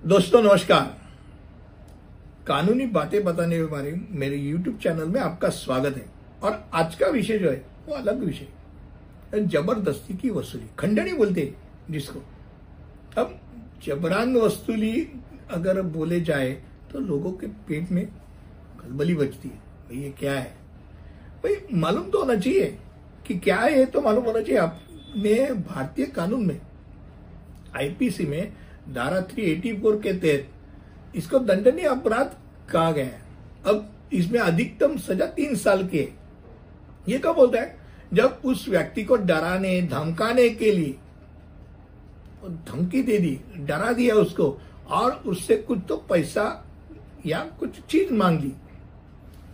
दोस्तों, नमस्कार। कानूनी बातें बताने के बारे में मेरे YouTube चैनल में आपका स्वागत है। और आज का विषय जो है, वो अलग विषय ज़बरदस्ती की वसूली खंडनी बोलते जिसको। अब जबरान वसूली अगर बोले जाए तो लोगों के पेट में खलबली बचती है। भाई, ये क्या है? भाई, मालूम तो होना चाहिए कि क्या है तो मालूम होना चाहिए। आपने भारतीय कानून में, आईपीसी में धारा 384 के तहत इसको दंडनीय अपराध कहा गया है। अब इसमें अधिकतम सजा तीन साल की है। ये कब होता है? जब उस व्यक्ति को डराने, धमकाने के लिए धमकी दे दी, डरा दिया उसको, और उससे कुछ तो पैसा या कुछ चीज़ मांग ली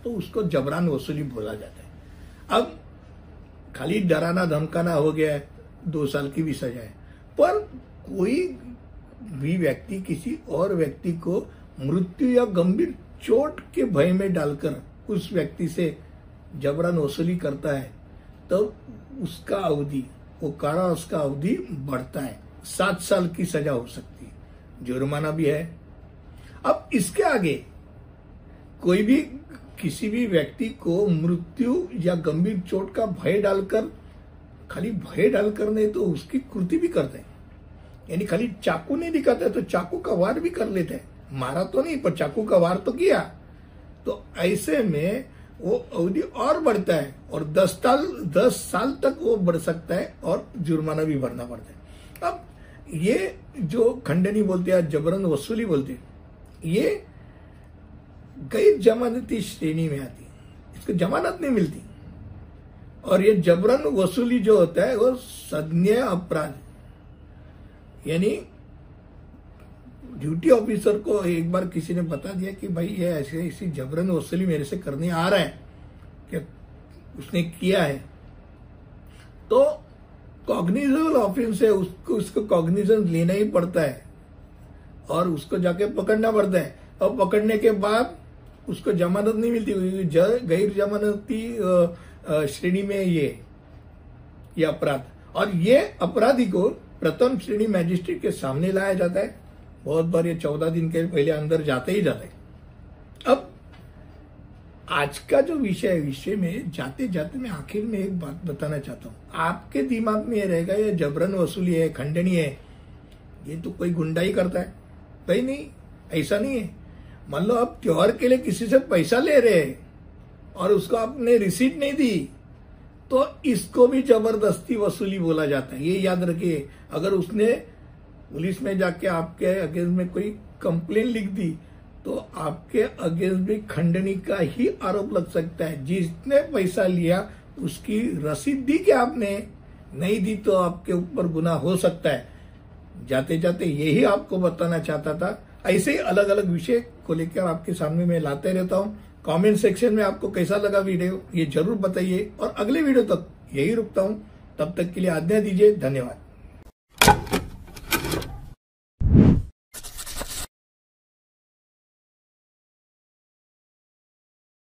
तो उसको जबरान वसूली बोला जाता है। अब खाली डराना, धमकाना हो गया है, दो साल की भी सजा है। पर कोई भी व्यक्ति किसी और व्यक्ति को मृत्यु या गंभीर चोट के भय में डालकर उस व्यक्ति से जबरन वसूली करता है, तब तो उसका अवधि, वो कारावास उसका अवधि बढ़ता है। सात साल की सजा हो सकती है। जुर्माना भी है। अब इसके आगे कोई भी किसी भी व्यक्ति को मृत्यु या गंभीर चोट का भय डालकर, खाली भय डालकर नहीं तो उसकी कृति भी करते हैं। यानी खाली चाकू नहीं दिखाते तो चाकू का वार भी कर लेते हैं मारा तो नहीं पर चाकू का वार तो किया तो ऐसे में वो अवधि और बढ़ता है और दस साल दस साल तक वो बढ़ सकता है और जुर्माना भी भरना पड़ता है अब ये जो खंडनी बोलते हैं जबरन वसूली बोलते हैं ये गैर जमानती श्रेणी में आती है इसको जमानत नहीं मिलती और ये जबरन वसूली जो होता है वो सज्ञ अपराध यानी ड्यूटी ऑफिसर को एक बार किसी ने बता दिया कि भाई ये ऐसे ऐसी जबरन वसूली मेरे से करने आ रहा है, कि उसने किया है। तो कॉग्निजेबल ऑफ़िस से उसको उसको कॉग्निजेंस लेना ही पड़ता है और उसको जाके पकड़ना पड़ता है। और पकड़ने के बाद उसको जमानत नहीं मिलती गैर जमानती श्रेणी में ये ये अपराध। और ये अपराधी को प्रथम श्रेणी मैजिस्ट्रेट के सामने लाया जाता है। बहुत बार ये चौदह दिन के पहले अंदर जाते ही जाते अब, आज का जो विषय है, विषय में जाते जाते मैं आखिर में एक बात बताना चाहता हूँ। आपके दिमाग में ये रहेगा, ये जबरन वसूली है खंडनीय है। ये तो कोई गुंडाई करता है। भाई नहीं, ऐसा नहीं है। मान लो आप त्योहार के लिए किसी से पैसा ले रहे हैं और उसको आपने रिसीट नहीं दी तो इसको भी ज़बरदस्ती वसूली बोला जाता है। ये याद रखिए, अगर उसने पुलिस में जाके आपके अगेंस्ट में कोई कंप्लेन लिख दी तो आपके अगेंस्ट भी खंडनी का ही आरोप लग सकता है। जिसने पैसा लिया, उसकी रसीद दी क्या आपने? नहीं दी तो आपके ऊपर गुना हो सकता है। जाते जाते यही आपको बताना चाहता था। ऐसे ही अलग अलग विषय को लेकर आपके सामने मैं लाते रहता हूँ। कमेंट सेक्शन में आपको कैसा लगा वीडियो, ये ज़रूर बताइए। और अगले वीडियो तक यही रुकता हूँ। तब तक के लिए आज्ञा दीजिए। धन्यवाद।